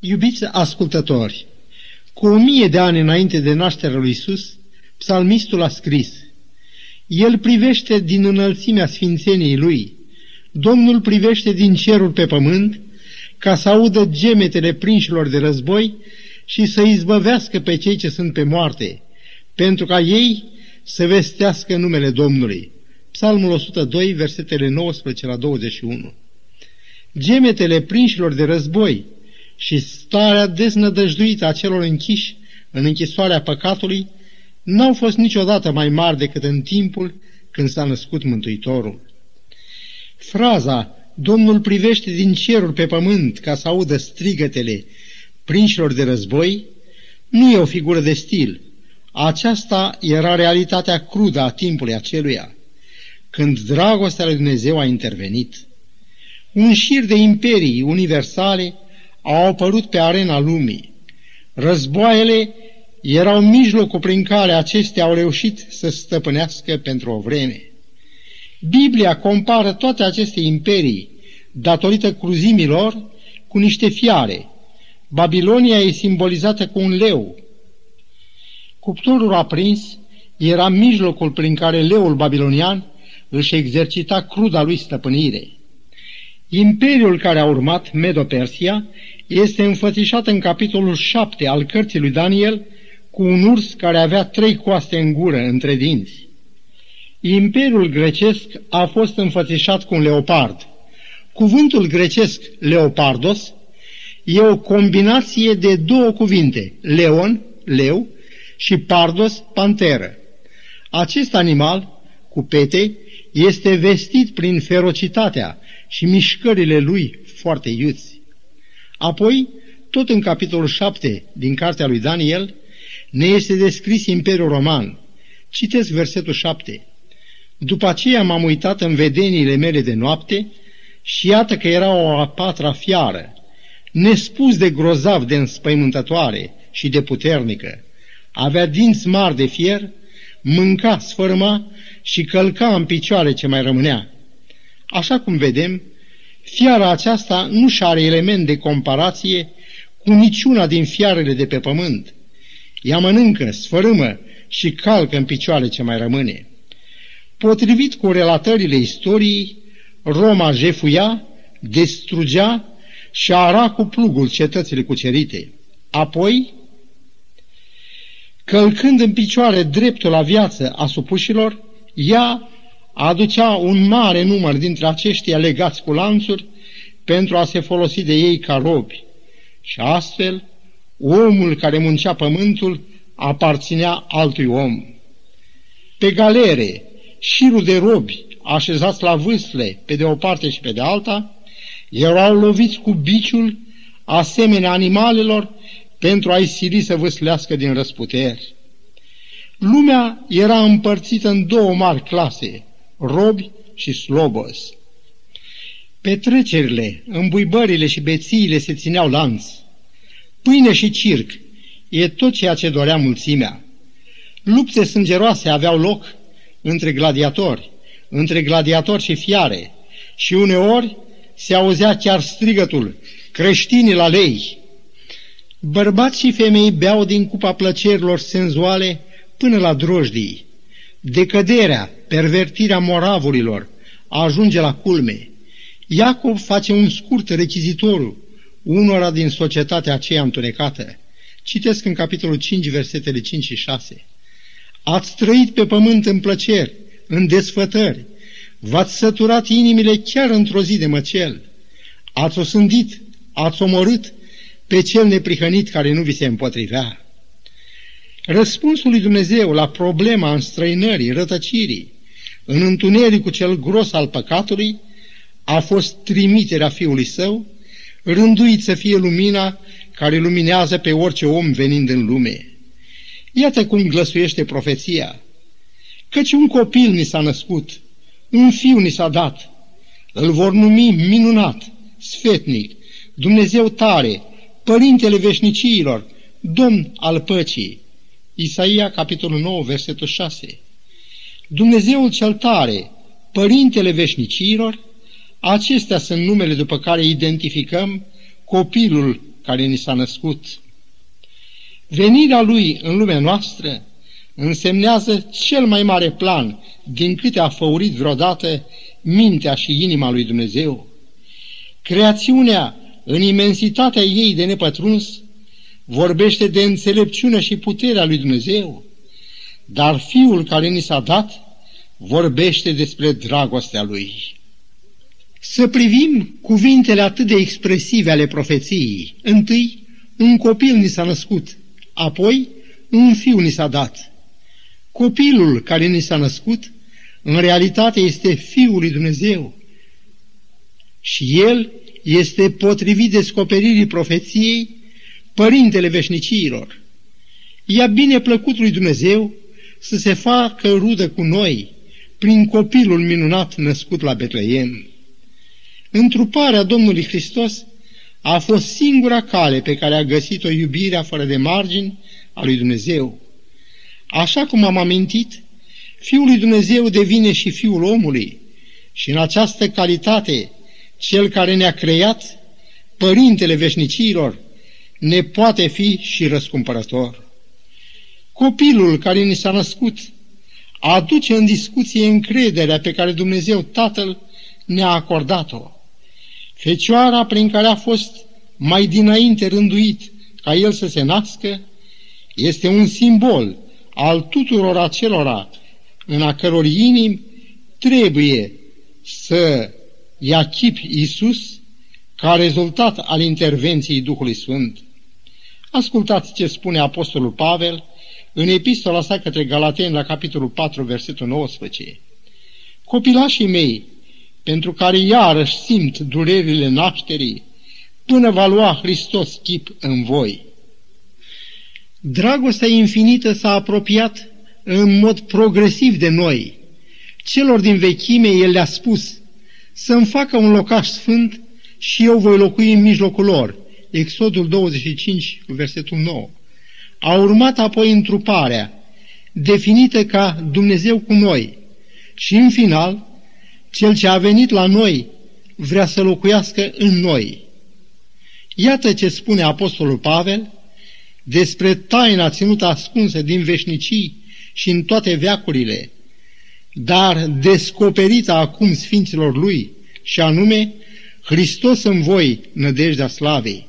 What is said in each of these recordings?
Iubiți ascultători, cu o mie de ani înainte de nașterea lui Isus, psalmistul a scris, El privește din înălțimea sfințeniei lui, Domnul privește din cerul pe pământ, ca să audă gemetele prinșilor de război și să izbăvească pe cei ce sunt pe moarte, pentru ca ei să vestească numele Domnului. Psalmul 102, versetele 19 la 21. Gemetele prinșilor de război și starea deznădăjduită a celor închiși în închisoarea păcatului n-au fost niciodată mai mari decât în timpul când s-a născut Mântuitorul. Fraza Domnul privește din cerul pe pământ ca să audă strigătele prinșilor de război nu e o figură de stil. Aceasta era realitatea crudă a timpului aceluia, când dragostea lui Dumnezeu a intervenit. Un șir de imperii universale au apărut pe arena lumii. Războaiele erau mijlocul prin care acestea au reușit să stăpânească pentru o vreme. Biblia compară toate aceste imperii, datorită cruzimilor, cu niște fiare. Babilonia e simbolizată cu un leu. Cuptorul aprins era mijlocul prin care leul babilonian își exercita cruda lui stăpânire. Imperiul care a urmat, Medo-Persia, este înfățișat în capitolul 7 al cărții lui Daniel cu un urs care avea trei coaste în gură, între dinți. Imperiul grecesc a fost înfățișat cu un leopard. Cuvântul grecesc leopardos e o combinație de două cuvinte, leon, leu, și pardos, panteră. Acest animal, cu pete, este vestit prin ferocitatea și mișcările lui foarte iuți. Apoi, tot în capitolul 7 din cartea lui Daniel, ne este descris Imperiul Roman. Citesc versetul 7. După aceea m-am uitat în vedeniile mele de noapte și iată că era o a patra fiară, nespus de grozav de înspăimântătoare și de puternică. Avea dinți mari de fier, mânca, sfârma și călca în picioare ce mai rămânea. Așa cum vedem, fiara aceasta nu și are element de comparație cu niciuna din fiarele de pe pământ. Ea mănâncă, sfărâmă și calcă în picioare ce mai rămâne. Potrivit cu relatările istoriei, Roma jefuia, destrugea și ara cu plugul cetățile cucerite. Apoi, călcând în picioare dreptul la viață a supușilor, ea aducea un mare număr dintre aceștia legați cu lanțuri pentru a se folosi de ei ca robi. Și astfel, omul care muncea pământul aparținea altui om. Pe galere, șirul de robi așezați la vâsle pe de o parte și pe de alta, erau loviți cu biciul asemenea animalelor pentru a-i sili să vâslească din răsputeri. Lumea era împărțită în două mari clase, robi și slobos. Petrecerile, îmbuibările și bețiile se țineau lanț. Pâine și circ e tot ceea ce dorea mulțimea. Lupte sângeroase aveau loc între gladiatori, între gladiatori și fiare, și uneori se auzea chiar strigătul, creștinii la lei. Bărbați și femei beau din cupa plăcerilor senzuale până la drojdii. Decăderea, pervertirea moravurilor ajunge la culme. Iacob face un scurt rechizitoriu unora din societatea aceea întunecată. Citesc în capitolul 5, versetele 5 și 6. Ați trăit pe pământ în plăceri, în desfătări, v-ați săturat inimile chiar într-o zi de măcel, ați osândit, ați omorât pe cel neprihănit care nu vi se împotrivea. Răspunsul lui Dumnezeu la problema înstrăinării, rătăcirii, în întunericul cel gros al păcatului, a fost trimiterea Fiului Său, rânduit să fie lumina care luminează pe orice om venind în lume. Iată cum glăsuiește profeția. Căci un copil ni s-a născut, un fiu ni s-a dat, îl vor numi minunat, sfetnic, Dumnezeu tare, Părintele veșniciilor, Domn al păcii. Isaia, capitolul 9, versetul 6. Dumnezeul cel tare, Părintele veșniciilor, acestea sunt numele după care identificăm copilul care ni s-a născut. Venirea lui în lumea noastră însemnează cel mai mare plan din câte a făurit vreodată mintea și inima lui Dumnezeu. Creațiunea, în imensitatea ei de nepătruns, vorbește de înțelepciunea și puterea lui Dumnezeu, dar Fiul care ni s-a dat vorbește despre dragostea lui. Să privim cuvintele atât de expresive ale profeției. Întâi, un copil ni s-a născut, apoi un fiu ni s-a dat. Copilul care ni s-a născut, în realitate este Fiul lui Dumnezeu și El este potrivit descoperirii profeției Părintele Veșniciilor. Ea bine plăcut lui Dumnezeu să se facă rudă cu noi prin copilul minunat născut la Betleem. Întruparea Domnului Hristos a fost singura cale pe care a găsit-o iubirea fără de margini a lui Dumnezeu. Așa cum am amintit, Fiul lui Dumnezeu devine și Fiul omului și în această calitate, Cel care ne-a creat, Părintele veșnicilor, ne poate fi și răscumpărător. Copilul care ni s-a născut aduce în discuție încrederea pe care Dumnezeu Tatăl ne-a acordat-o. Fecioara prin care a fost mai dinainte rânduit ca el să se nască, este un simbol al tuturor acelora în a căror inimi trebuie să ia chip Iisus ca rezultat al intervenției Duhului Sfânt. Ascultați ce spune Apostolul Pavel în epistola sa către Galateni la capitolul 4, versetul 19. Copilașii mei, pentru care iarăși simt durerile nașterii, până va lua Hristos chip în voi. Dragostea infinită s-a apropiat în mod progresiv de noi. Celor din vechime El le-a spus să-mi facă un locaș sfânt și eu voi locui în mijlocul lor. Exodul 25, versetul 9. A urmat apoi întruparea, definită ca Dumnezeu cu noi. Și în final, Cel ce a venit la noi vrea să locuiască în noi. Iată ce spune Apostolul Pavel despre taina ținută ascunsă din veșnicii și în toate veacurile, dar descoperită acum Sfinților Lui, și anume Hristos în voi, nădejdea slavei.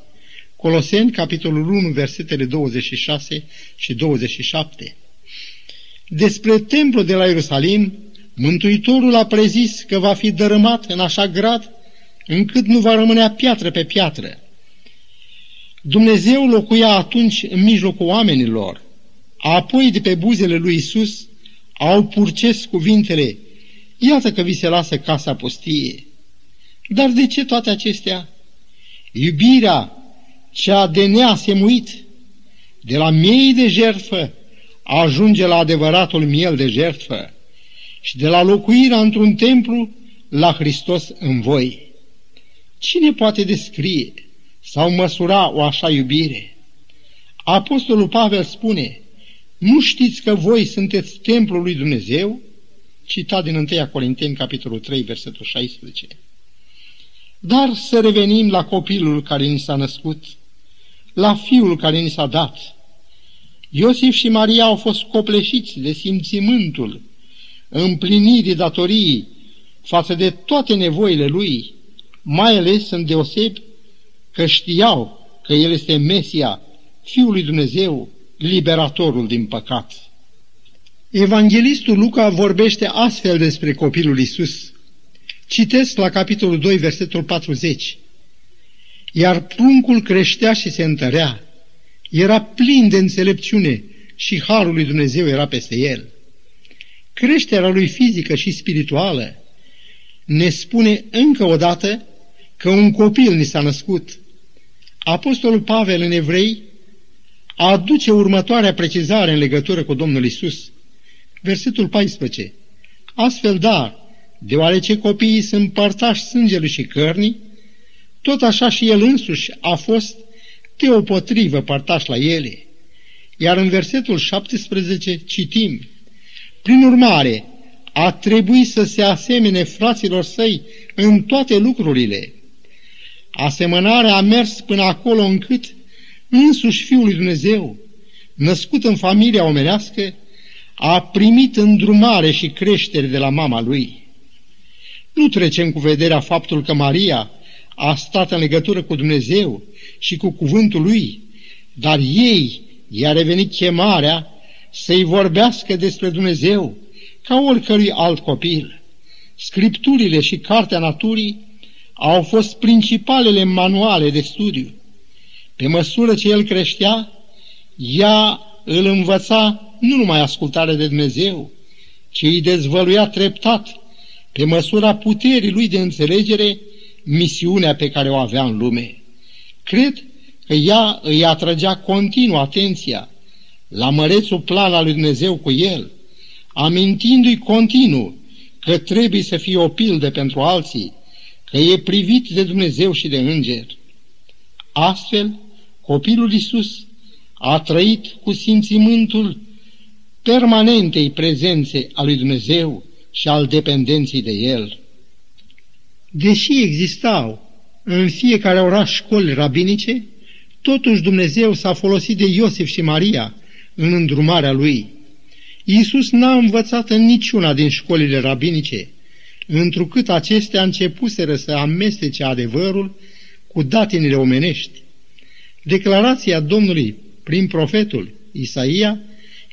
Coloseni, capitolul 1, versetele 26 și 27. Despre templul de la Ierusalim, Mântuitorul a prezis că va fi dărâmat în așa grad încât nu va rămânea piatră pe piatră. Dumnezeu locuia atunci în mijlocul oamenilor, apoi de pe buzele lui Isus au purces cuvintele, iată că vi se lasă casa pustie. Dar de ce toate acestea? Iubirea cea de neasemuit, de la miei de jertfă, ajunge la adevăratul miel de jertfă și de la locuirea într-un templu la Hristos în voi. Cine poate descrie sau măsura o așa iubire? Apostolul Pavel spune, nu știți că voi sunteți templul lui Dumnezeu? Citat din 1 Corinteni, capitolul 3, versetul 16. Dar să revenim la copilul care ni s-a născut, la fiul care ni s-a dat. Iosif și Maria au fost copleșiți de simțimântul împlinirii datoriei față de toate nevoile lui, mai ales în deosebi că știau că el este Mesia, Fiul lui Dumnezeu, liberatorul din păcat. Evanghelistul Luca vorbește astfel despre copilul Isus. Citesc la capitolul 2, versetul 40. Iar pruncul creștea și se întărea. Era plin de înțelepciune și harul lui Dumnezeu era peste el. Creșterea lui fizică și spirituală ne spune încă o dată că un copil ni s-a născut. Apostolul Pavel în Evrei aduce următoarea precizare în legătură cu Domnul Isus. Versetul 14. Astfel, da, deoarece copiii sunt părtași sângelui și cărnii, tot așa și el însuși a fost teopotrivă părtaș la ele. Iar în versetul 17 citim, Prin urmare, a trebuit să se asemene fraților săi în toate lucrurile. Asemănarea a mers până acolo încât însuși Fiul lui Dumnezeu, născut în familia omenească, a primit îndrumare și creștere de la mama lui. Nu trecem cu vederea faptul că Maria a stat în legătură cu Dumnezeu și cu cuvântul lui, dar ei i-a revenit chemarea să-i vorbească despre Dumnezeu ca oricărui alt copil. Scripturile și Cartea Naturii au fost principalele manuale de studiu. Pe măsură ce el creștea, ea îl învăța nu numai ascultarea de Dumnezeu, ci îi dezvăluia treptat, pe măsura puterii lui de înțelegere, misiunea pe care o avea în lume. Cred că ea îi atrăgea continuu atenția la mărețul plan al lui Dumnezeu cu el, amintindu-i continuu că trebuie să fie o pildă pentru alții, că e privit de Dumnezeu și de înger. Astfel, copilul Iisus a trăit cu simțimântul permanentei prezențe a lui Dumnezeu și al dependenței de El. Deși existau în fiecare oraș școli rabinice, totuși Dumnezeu s-a folosit de Iosif și Maria în îndrumarea lui. Iisus n-a învățat în niciuna din școlile rabinice, întrucât acestea începuseră să amestece adevărul cu datinile omenești. Declarația Domnului prin profetul Isaia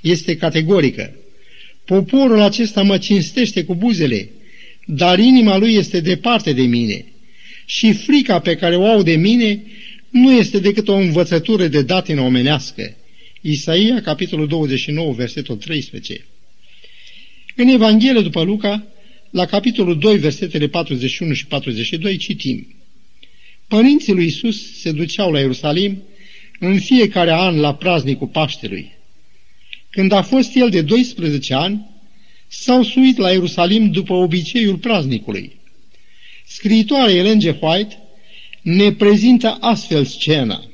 este categorică. Poporul acesta mă cinstește cu buzele, dar inima lui este departe de mine și frica pe care o au de mine nu este decât o învățătură de datină omenească. Isaia, capitolul 29, versetul 13. În Evanghelie după Luca, la capitolul 2, versetele 41 și 42, citim. Părinții lui Isus se duceau la Ierusalim în fiecare an la praznicul Paștelui. Când a fost el de 12 ani, s-au suit la Ierusalim după obiceiul praznicului. Scriitoarea Ellen G. White ne prezintă astfel scena.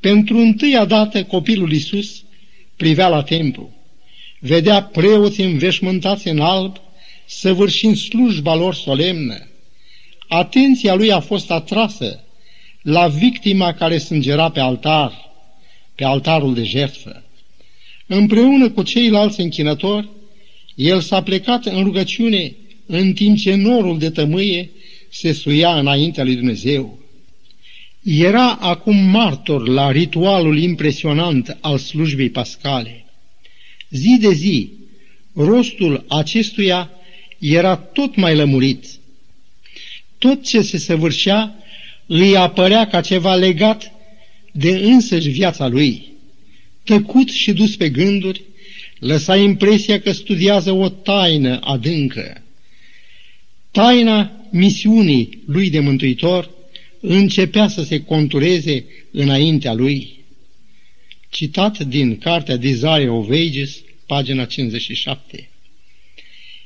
Pentru întâia dată copilul Isus privea la templu. Vedea preoți înveșmântați în alb, săvârșind slujba lor solemnă. Atenția lui a fost atrasă la victima care sângera pe altar, pe altarul de jertfă. Împreună cu ceilalți închinători, el s-a plecat în rugăciune în timp ce norul de tămâie se suia înaintea lui Dumnezeu. Era acum martor la ritualul impresionant al slujbei pascale. Zi de zi, rostul acestuia era tot mai lămurit. Tot ce se săvârșea îi apărea ca ceva legat de însăși viața lui. Tăcut și dus pe gânduri, lăsa impresia că studiază o taină adâncă. Taina misiunii lui de mântuitor începea să se contureze înaintea lui. Citat din cartea Desire of Ages, pagina 57.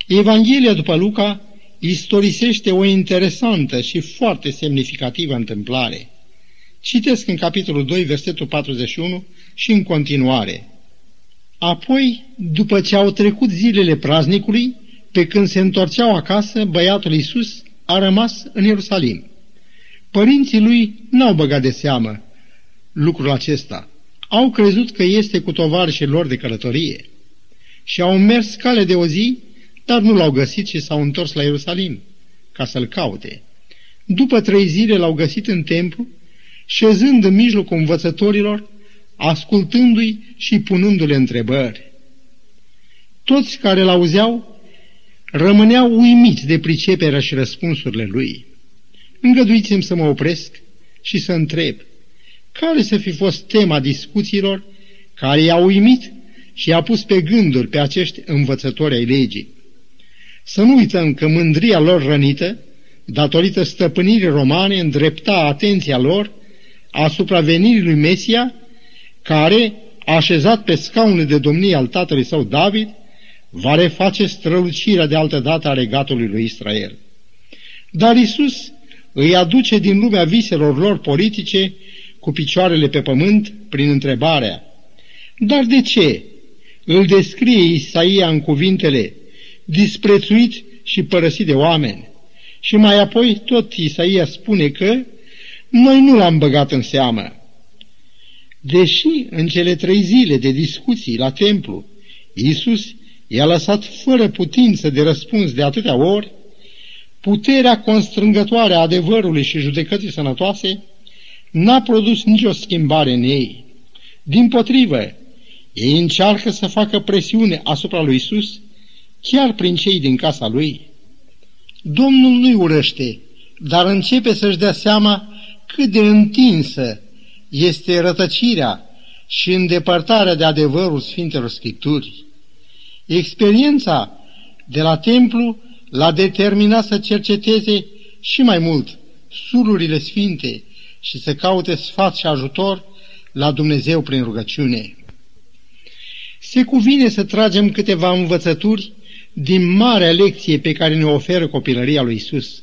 Evanghelia după Luca istorisește o interesantă și foarte semnificativă întâmplare. Citesc în capitolul 2, versetul 41 și în continuare. Apoi, după ce au trecut zilele praznicului, pe când se întorceau acasă, băiatul Iisus a rămas în Ierusalim. Părinții lui n-au băgat de seamă lucrul acesta. Au crezut că este cu tovarășii lor de călătorie și au mers cale de o zi, dar nu l-au găsit și s-au întors la Ierusalim ca să-l caute. După trei zile l-au găsit în templu, șezând în mijlocul învățătorilor, ascultându-i și punându-le întrebări. Toți care l-auzeau rămâneau uimiți de priceperea și răspunsurile lui. Îngăduiți-mi să mă opresc și să întreb, care să fi fost tema discuțiilor care i-a uimit și i-a pus pe gânduri pe acești învățători ai legii. Să nu uităm că mândria lor rănită, datorită stăpânirii romane, îndrepta atenția lor asupra venirii lui Mesia, care, așezat pe scaunul de domnie al tatălui său David, va reface strălucirea de altă dată a regatului lui Israel. Dar Isus îi aduce din lumea viselor lor politice cu picioarele pe pământ prin întrebarea Dar de ce? Îl descrie Isaia în cuvintele disprețuit și părăsit de oameni. Și mai apoi tot Isaia spune că noi nu l-am băgat în seamă. Deși în cele trei zile de discuții la templu, Iisus i-a lăsat fără putință de răspuns de atâtea ori, puterea constrângătoare a adevărului și judecății sănătoase n-a produs nicio schimbare în ei. Din potrivă, ei încearcă să facă presiune asupra lui Isus, chiar prin cei din casa lui. Domnul nu-i urăște, dar începe să-și dea seama cât de întinsă este rătăcirea și îndepărtarea de adevărul Sfintelor Scripturi. Experiența de la templu l-a determinat să cerceteze și mai mult sulurile sfinte și să caute sfat și ajutor la Dumnezeu prin rugăciune. Se cuvine să tragem câteva învățături din marea lecție pe care ne oferă copilăria lui Isus.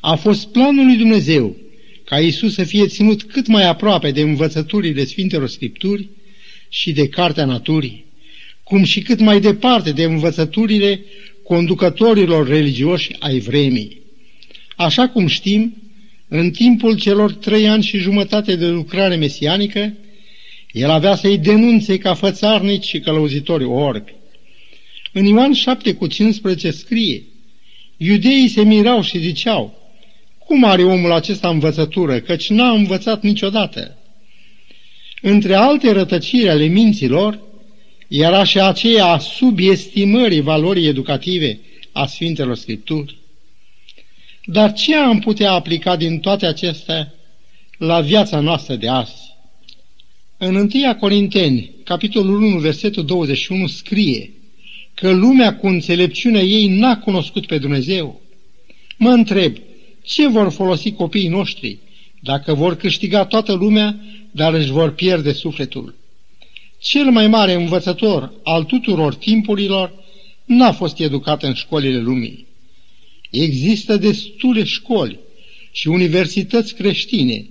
A fost planul lui Dumnezeu ca Isus să fie ținut cât mai aproape de învățăturile Sfintelor Scripturi și de Cartea Naturii, cum și cât mai departe de învățăturile conducătorilor religioși ai vremii. Așa cum știm, în timpul celor trei ani și jumătate de lucrare mesianică, el avea să-i denunțe ca fățarnici și călăuzitori orbi. În Ioan 7 cu 15 scrie, Iudeii se mirau și ziceau, cum are omul acesta învățătură, căci n-a învățat niciodată? Între alte rătăciri ale minților, era și aceea a subiestimării valorii educative a Sfintelor Scripturi. Dar ce am putea aplica din toate acestea la viața noastră de azi? În 1 Corinteni, capitolul 1, versetul 21, scrie că lumea cu înțelepciunea ei n-a cunoscut pe Dumnezeu. Mă întreb, ce vor folosi copiii noștri dacă vor câștiga toată lumea, dar își vor pierde sufletul? Cel mai mare învățător al tuturor timpurilor n-a fost educat în școlile lumii. Există destule școli și universități creștine,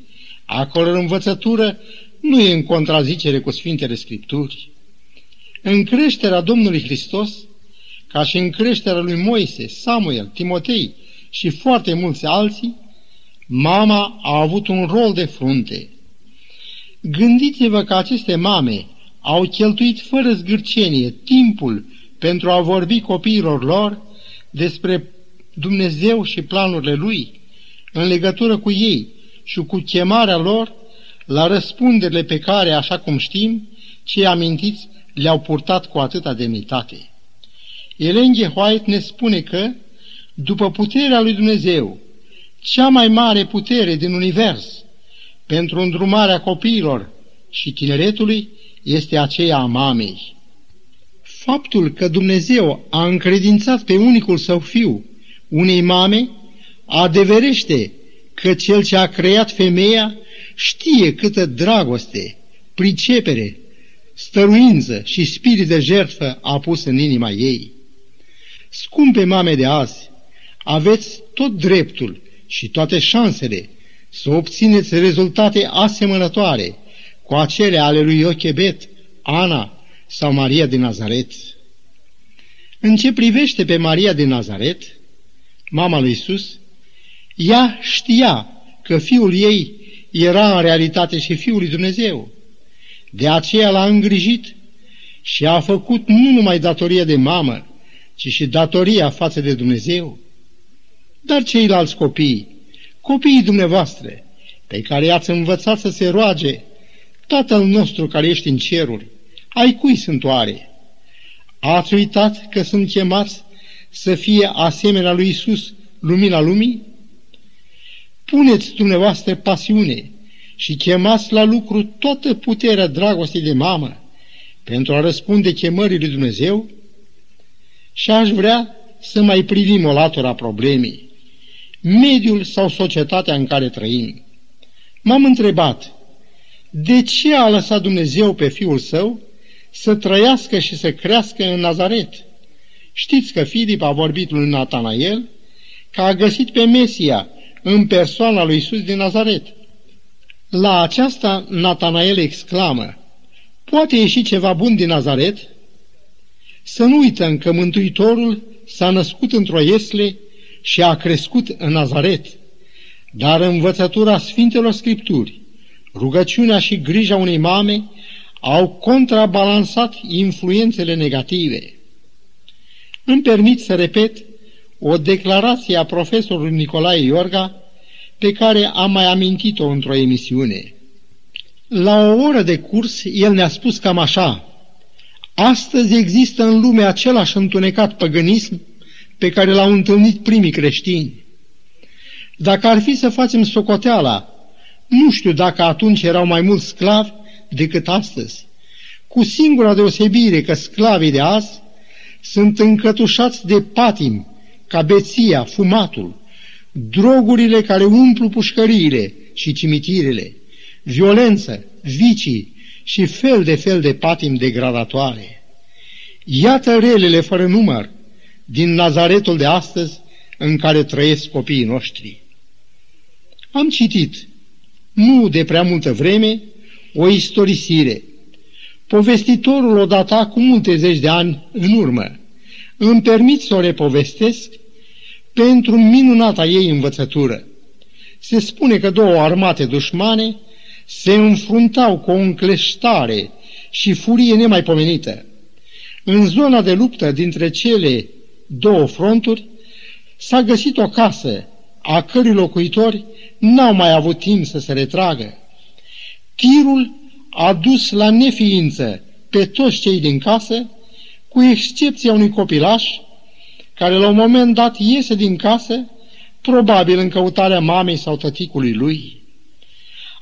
acolo învățătură nu e în contrazicere cu Sfintele Scripturi. În creșterea Domnului Hristos, ca și în creșterea lui Moise, Samuel, Timotei și foarte mulți alții, mama a avut un rol de frunte. Gândiți-vă că aceste mame au cheltuit fără zgârcenie timpul pentru a vorbi copiilor lor despre Dumnezeu și planurile Lui, în legătură cu ei și cu chemarea lor la răspunderile pe care, așa cum știm, cei amintiți le-au purtat cu atâta demnitate. Ellen G. White ne spune că, după puterea lui Dumnezeu, cea mai mare putere din univers pentru îndrumarea copiilor și tineretului este aceea a mamei. Faptul că Dumnezeu a încredințat pe unicul său fiu unei mame adeverește că cel ce a creat femeia știe câtă dragoste, pricepere, stăruință și spirit de jertfă a pus în inima ei. Scumpe mame de azi, aveți tot dreptul și toate șansele să obțineți rezultate asemănătoare cu acele ale lui Iochebet, Ana sau Maria din Nazaret. În ce privește pe Maria din Nazaret, mama lui Isus, ea știa că fiul ei era în realitate și Fiul lui Dumnezeu. De aceea l-a îngrijit și a făcut nu numai datoria de mamă, ci și datoria față de Dumnezeu. Dar ceilalți copii, copiii dumneavoastră, pe care i-ați învățat să se roage, Tatăl nostru care ești în ceruri, ai cui sunt oare? Ați uitat că sunt chemați să fie asemenea lui Isus, lumina lumii? puneți dumneavoastră pasiune și chemați la lucru toată puterea dragostei de mamă pentru a răspunde chemării lui Dumnezeu? Și aș vrea să mai privim o latură a problemei, mediul sau societatea în care trăim. M-am întrebat, de ce a lăsat Dumnezeu pe Fiul Său să trăiască și să crească în Nazaret? Știți că Filip a vorbit lui Natanael că a găsit pe Mesia în persoana lui Isus din Nazaret. La aceasta Natanael exclamă, poate ieși ceva bun din Nazaret? Să nu uităm că Mântuitorul s-a născut într-o iesle și a crescut în Nazaret. dar învățătura Sfintelor Scripturi, rugăciunea și grija unei mame au contrabalansat influențele negative. Îmi permit să repet o declarație a profesorului Nicolae Iorga, pe care am mai amintit-o într-o emisiune. La o oră de curs, el ne-a spus cam așa, Astăzi există în lume același întunecat păgânism pe care l-au întâlnit primii creștini. Dacă ar fi să facem socoteala, nu știu dacă atunci erau mai mulți sclavi decât astăzi, cu singura deosebire că sclavii de azi sunt încătușați de patim, ca beția, fumatul, drogurile care umplu pușcăriile și cimitirele, violență, vicii și fel de fel de patim degradatoare. Iată relele fără număr din Nazaretul de astăzi în care trăiesc copiii noștri. Am citit, nu de prea multă vreme, o istorisire. Povestitorul o data cu multe zeci de ani în urmă. Îmi permit să o repovestesc pentru minunata ei învățătură. Se spune că două armate dușmane se înfruntau cu o încleștare și furie nemaipomenită. În zona de luptă dintre cele două fronturi s-a găsit o casă a cărui locuitori n-au mai avut timp să se retragă. Tirul a dus la neființă pe toți cei din casă, cu excepția unui copilaș care la un moment dat iese din casă, probabil în căutarea mamei sau tăticului lui.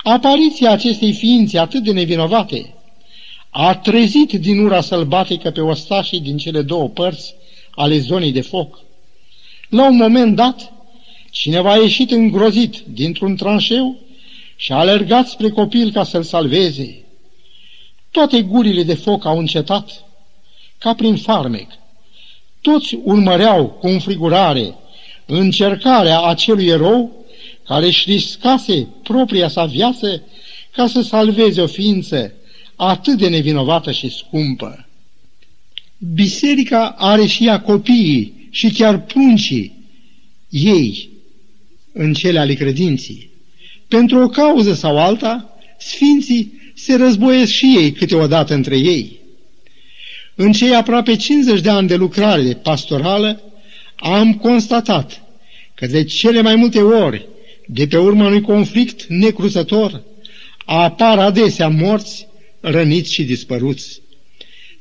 Apariția acestei ființe atât de nevinovate a trezit din ura sălbatică pe ostașii din cele două părți ale zonei de foc. La un moment dat, cineva a ieșit îngrozit dintr-un tranșeu și a alergat spre copil ca să-l salveze. Toate gurile de foc au încetat, ca prin farmec. Toți urmăreau cu înfrigurare încercarea acelui erou care își riscase propria sa viață ca să salveze o ființă atât de nevinovată și scumpă. Biserica are și ea copiii și chiar pruncii ei în cele ale credinții. Pentru o cauză sau alta, sfinții se războiesc și ei câteodată între ei. În cei aproape 50 de ani de lucrare pastorală, am constatat că de cele mai multe ori, de pe urma unui conflict necruțător, apar adesea morți, răniți și dispăruți.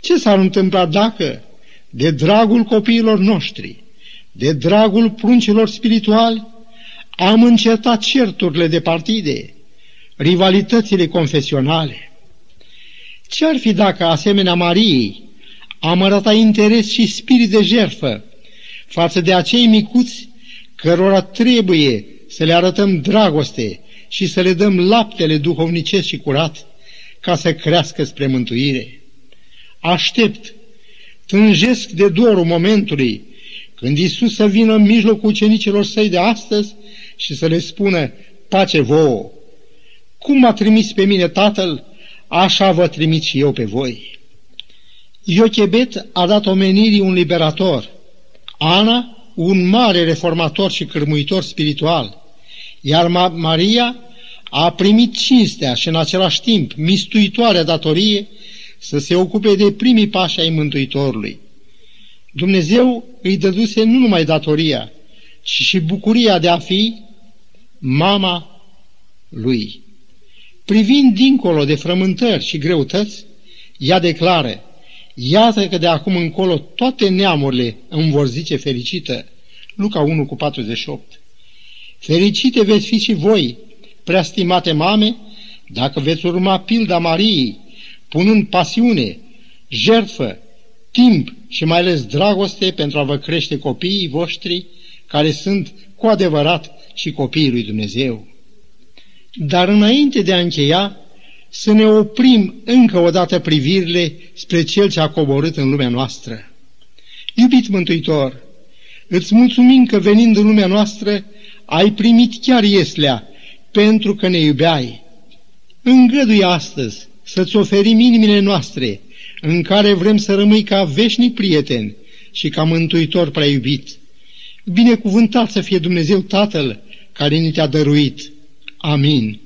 Ce s-ar întâmpla dacă, de dragul copiilor noștri, de dragul pruncilor spirituali, am încetat certurile de partide, rivalitățile confesionale? Ce-ar fi dacă, asemenea Mariei, am arătat interes și spirit de jerfă față de acei micuți cărora trebuie să le arătăm dragoste și să le dăm laptele duhovnicesc și curat ca să crească spre mântuire. Aștept, tânjesc de dorul momentului când Isus să vină în mijlocul ucenicilor săi de astăzi și să le spună pace vouă. Cum m-a trimis pe mine Tatăl, așa vă trimit și eu pe voi. Iochebet a dat omenirii un liberator, Ana un mare reformator și cârmuitor spiritual, iar Maria a primit cinstea și în același timp mistuitoarea datorie să se ocupe de primii pași ai Mântuitorului. Dumnezeu îi dăduse nu numai datoria, ci și bucuria de a fi mama lui. Privind dincolo de frământări și greutăți, ea declară, Iată că de acum încolo toate neamurile îmi vor zice fericită. Luca 1 cu 48. Fericite veți fi și voi, preastimate mame, dacă veți urma pilda Mariei, punând pasiune, jertfă, timp și mai ales dragoste pentru a vă crește copiii voștri, care sunt cu adevărat și copiii lui Dumnezeu. Dar înainte de a încheia, să ne oprim încă o dată privirile spre Cel ce a coborât în lumea noastră. Iubit Mântuitor, îți mulțumim că venind în lumea noastră ai primit chiar Ieslea pentru că ne iubeai. Îngăduie astăzi să-ți oferim inimile noastre în care vrem să rămâi ca veșnic prieten și ca mântuitor prea iubit. Binecuvântat să fie Dumnezeu Tatăl, care ni te-a dăruit. Amin.